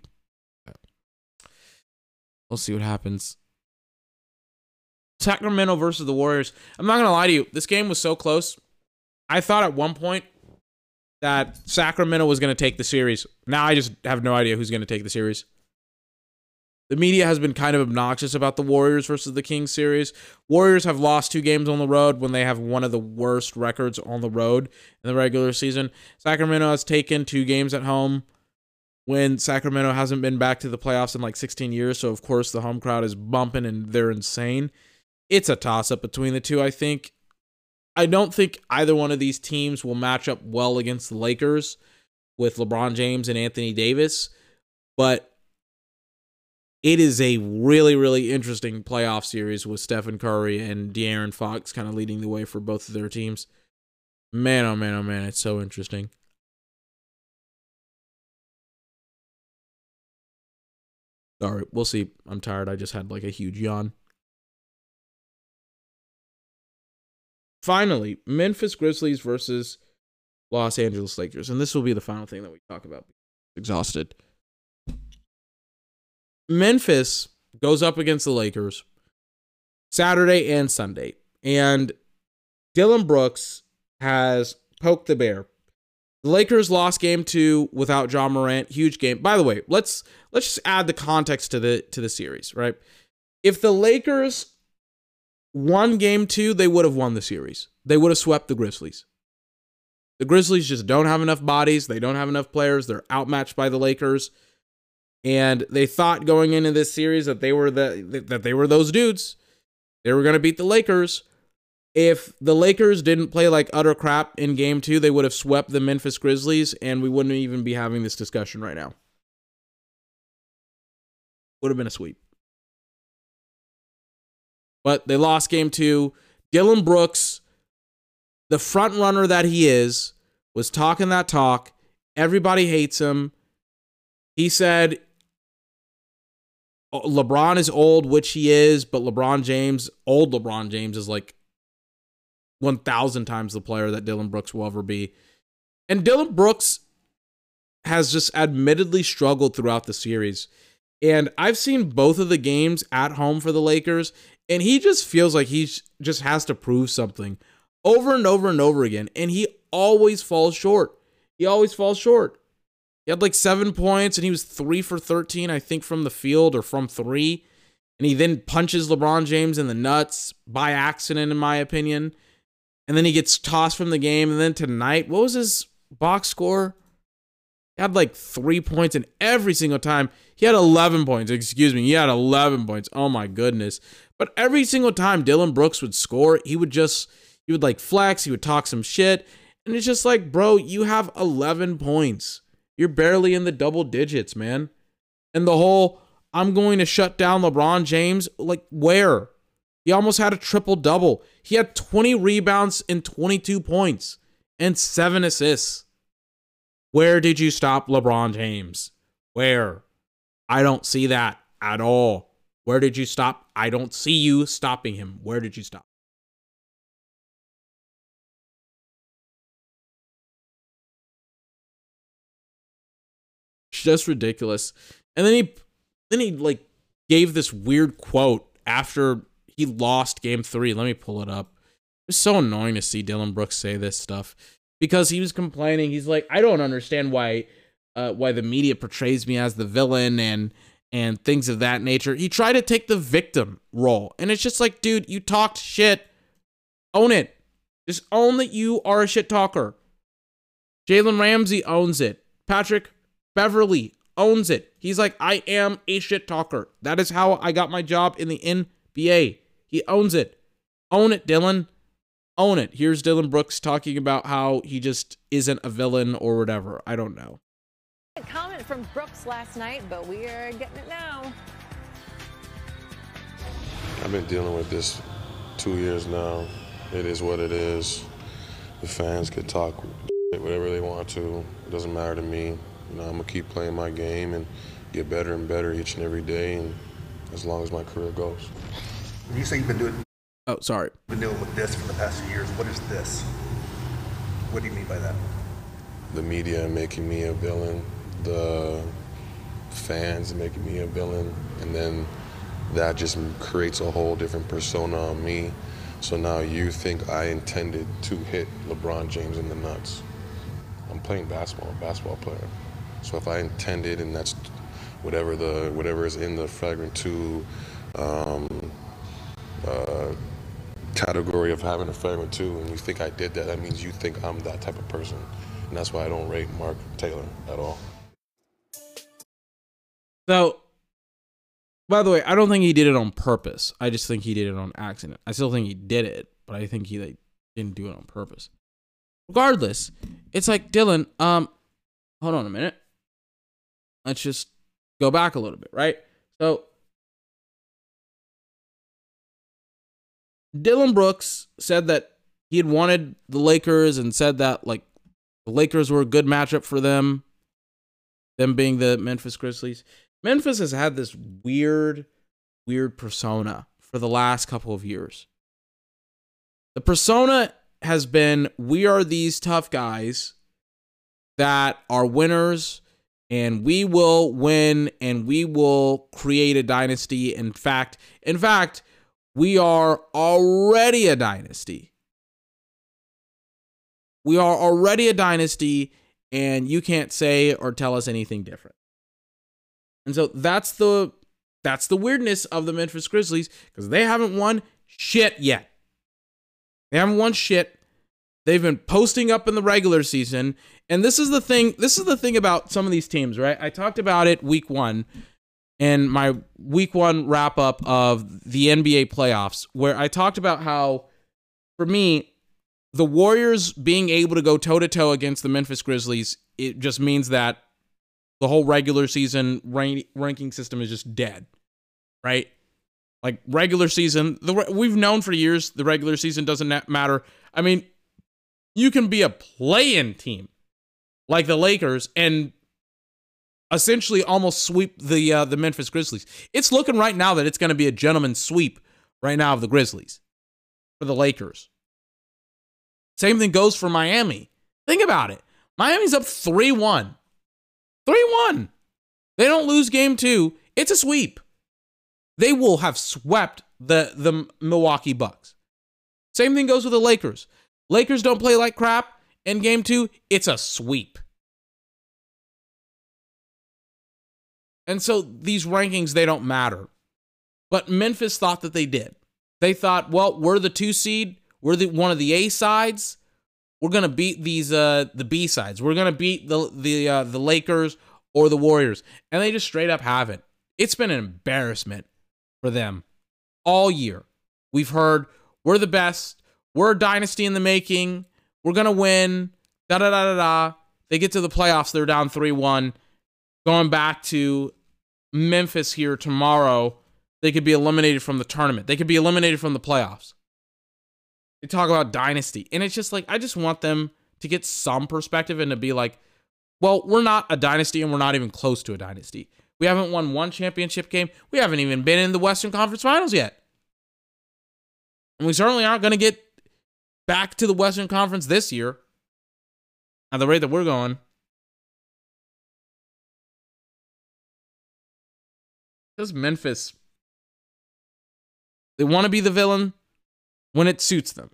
We'll see what happens. Sacramento versus the Warriors. I'm not going to lie to you. This game was so close. I thought at one point that Sacramento was going to take the series. Now I just have no idea who's going to take the series. The media has been kind of obnoxious about the Warriors versus the Kings series. Warriors have lost two games on the road when they have one of the worst records on the road in the regular season. Sacramento has taken two games at home when Sacramento hasn't been back to the playoffs in like 16 years. So, of course, the home crowd is bumping and they're insane. It's a toss up between the two, I think. I don't think either one of these teams will match up well against the Lakers with LeBron James and Anthony Davis, but it is a really, really interesting playoff series with Stephen Curry and De'Aaron Fox kind of leading the way for both of their teams. Man, oh man, oh man, it's so interesting. All right, we'll see. I'm tired. I just had like a huge yawn. Finally, Memphis Grizzlies versus Los Angeles Lakers. And this will be the final thing that we talk about. Exhausted. Memphis goes up against the Lakers Saturday and Sunday. And Dillon Brooks has poked the bear. The Lakers lost game two without Ja Morant. Huge game. By the way, let's let's just add the context to the to the series, right? If the Lakers won game two, they would have won the series. They would have swept the Grizzlies. The Grizzlies just don't have enough bodies. They don't have enough players. They're outmatched by the Lakers and they thought going into this series that they were the that they were those dudes. They were going to beat the Lakers. If the Lakers didn't play like utter crap in game 2, they would have swept the Memphis Grizzlies and we wouldn't even be having this discussion right now. Would have been a sweep. But they lost game two. Dillon Brooks, the front runner that he is, was talking that talk. Everybody hates him. He said oh, LeBron is old, which he is, but LeBron James, old LeBron James, is like 1,000 times the player that Dillon Brooks will ever be. And Dillon Brooks has just admittedly struggled throughout the series. And I've seen both of the games at home for the Lakers, and he just feels like he just has to prove something over and over and over again. And he always falls short. He always falls short. He had like seven points and he was three for 13, I think, from the field or from three. And he then punches LeBron James in the nuts by accident, in my opinion. And then he gets tossed from the game. And then tonight, what was his box score? He had like three points in every single time. He had 11 points. Excuse me. He had 11 points. Oh my goodness. But every single time Dillon Brooks would score, he would just, he would like flex, he would talk some shit. And it's just like, bro, you have 11 points. You're barely in the double digits, man. And the whole I'm going to shut down LeBron James, like where? He almost had a triple double. He had 20 rebounds and 22 points and seven assists. Where did you stop LeBron James? Where? I don't see that at all. Where did you stop? I don't see you stopping him. Where did you stop? just ridiculous. And then he then he like gave this weird quote after he lost game 3. Let me pull it up. It's so annoying to see Dillon Brooks say this stuff because he was complaining. He's like, "I don't understand why uh, why the media portrays me as the villain and and things of that nature." He tried to take the victim role. And it's just like, "Dude, you talked shit. Own it. Just own that you are a shit talker." Jalen Ramsey owns it. Patrick Beverley owns it. He's like, I am a shit talker. That is how I got my job in the NBA. He owns it. Own it, Dillon. Own it. Here's Dillon Brooks talking about how he just isn't a villain or whatever. I don't know. Comment from Brooks last night, but we are getting it now. I've been dealing with this two years now. It is what it is. The fans could talk whatever they want to. It doesn't matter to me. You know, I'm gonna keep playing my game and get better and better each and every day, and as long as my career goes. You say you've been doing. Oh, sorry. Been dealing with this for the past few years. What is this? What do you mean by that? The media making me a villain, the fans making me a villain, and then that just creates a whole different persona on me. So now you think I intended to hit LeBron James in the nuts. I'm playing basketball, a basketball player. So if I intended, and that's whatever the whatever is in the flagrant two um, uh, category of having a flagrant two, and you think I did that, that means you think I'm that type of person, and that's why I don't rate Mark Taylor at all. So, by the way, I don't think he did it on purpose. I just think he did it on accident. I still think he did it, but I think he like, didn't do it on purpose. Regardless, it's like Dillon. Um, hold on a minute. Let's just go back a little bit, right? So Dillon Brooks said that he had wanted the Lakers and said that like the Lakers were a good matchup for them, them being the Memphis Grizzlies. Memphis has had this weird, weird persona for the last couple of years. The persona has been we are these tough guys that are winners and we will win and we will create a dynasty. In fact, in fact, we are already a dynasty. We are already a dynasty and you can't say or tell us anything different. And so that's the that's the weirdness of the Memphis Grizzlies because they haven't won shit yet. They haven't won shit. They've been posting up in the regular season. And this is the thing, this is the thing about some of these teams, right? I talked about it week 1 in my week 1 wrap up of the NBA playoffs where I talked about how for me the Warriors being able to go toe to toe against the Memphis Grizzlies, it just means that the whole regular season ranking system is just dead, right? Like regular season, the we've known for years the regular season doesn't matter. I mean, you can be a play-in team like the Lakers and essentially almost sweep the uh, the Memphis Grizzlies. It's looking right now that it's going to be a gentleman's sweep right now of the Grizzlies for the Lakers. Same thing goes for Miami. Think about it. Miami's up 3 1. 3 1. They don't lose game two. It's a sweep. They will have swept the, the Milwaukee Bucks. Same thing goes with the Lakers. Lakers don't play like crap in game two. It's a sweep. And so these rankings, they don't matter. But Memphis thought that they did. They thought, well, we're the two seed, we're the one of the A sides. We're gonna beat these uh the B sides. We're gonna beat the the uh, the Lakers or the Warriors, and they just straight up haven't. It's been an embarrassment for them all year. We've heard we're the best, we're a dynasty in the making, we're gonna win. Da da da da da. They get to the playoffs, they're down three one. Going back to Memphis here tomorrow, they could be eliminated from the tournament. They could be eliminated from the playoffs. They talk about dynasty. And it's just like, I just want them to get some perspective and to be like, well, we're not a dynasty and we're not even close to a dynasty. We haven't won one championship game. We haven't even been in the Western Conference Finals yet. And we certainly aren't going to get back to the Western Conference this year at the rate that we're going. Because Memphis, they want to be the villain when it suits them.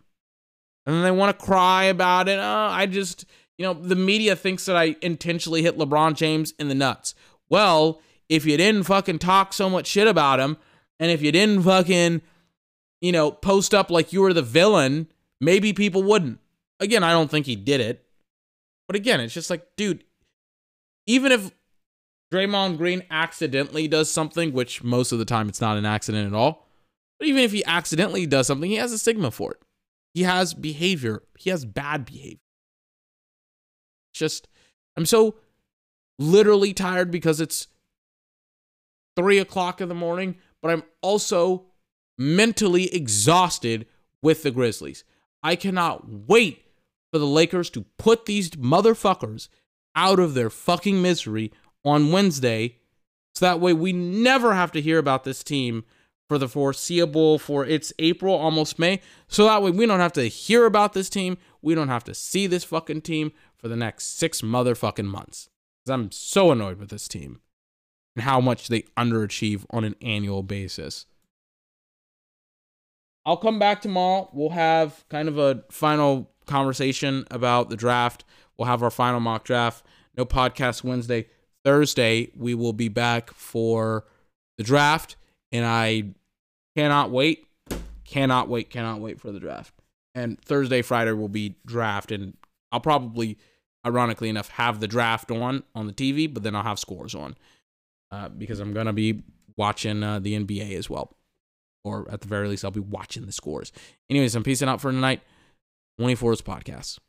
And then they want to cry about it. Oh, I just, you know, the media thinks that I intentionally hit LeBron James in the nuts. Well, if you didn't fucking talk so much shit about him, and if you didn't fucking, you know, post up like you were the villain, maybe people wouldn't. Again, I don't think he did it. But again, it's just like, dude, even if Draymond Green accidentally does something, which most of the time it's not an accident at all. But even if he accidentally does something, he has a stigma for it. He has behavior. He has bad behavior. Just, I'm so literally tired because it's three o'clock in the morning, but I'm also mentally exhausted with the Grizzlies. I cannot wait for the Lakers to put these motherfuckers out of their fucking misery on Wednesday. So that way we never have to hear about this team for the foreseeable for it's April, almost May. So that way we don't have to hear about this team. We don't have to see this fucking team for the next six motherfucking months. Because I'm so annoyed with this team and how much they underachieve on an annual basis. I'll come back tomorrow. We'll have kind of a final conversation about the draft. We'll have our final mock draft. No podcast Wednesday. Thursday, we will be back for the draft, and I cannot wait, cannot wait, cannot wait for the draft. And Thursday, Friday will be draft, and I'll probably, ironically enough, have the draft on on the TV, but then I'll have scores on uh, because I'm gonna be watching uh, the NBA as well, or at the very least, I'll be watching the scores. Anyways, I'm peacing out for tonight. 24's podcast.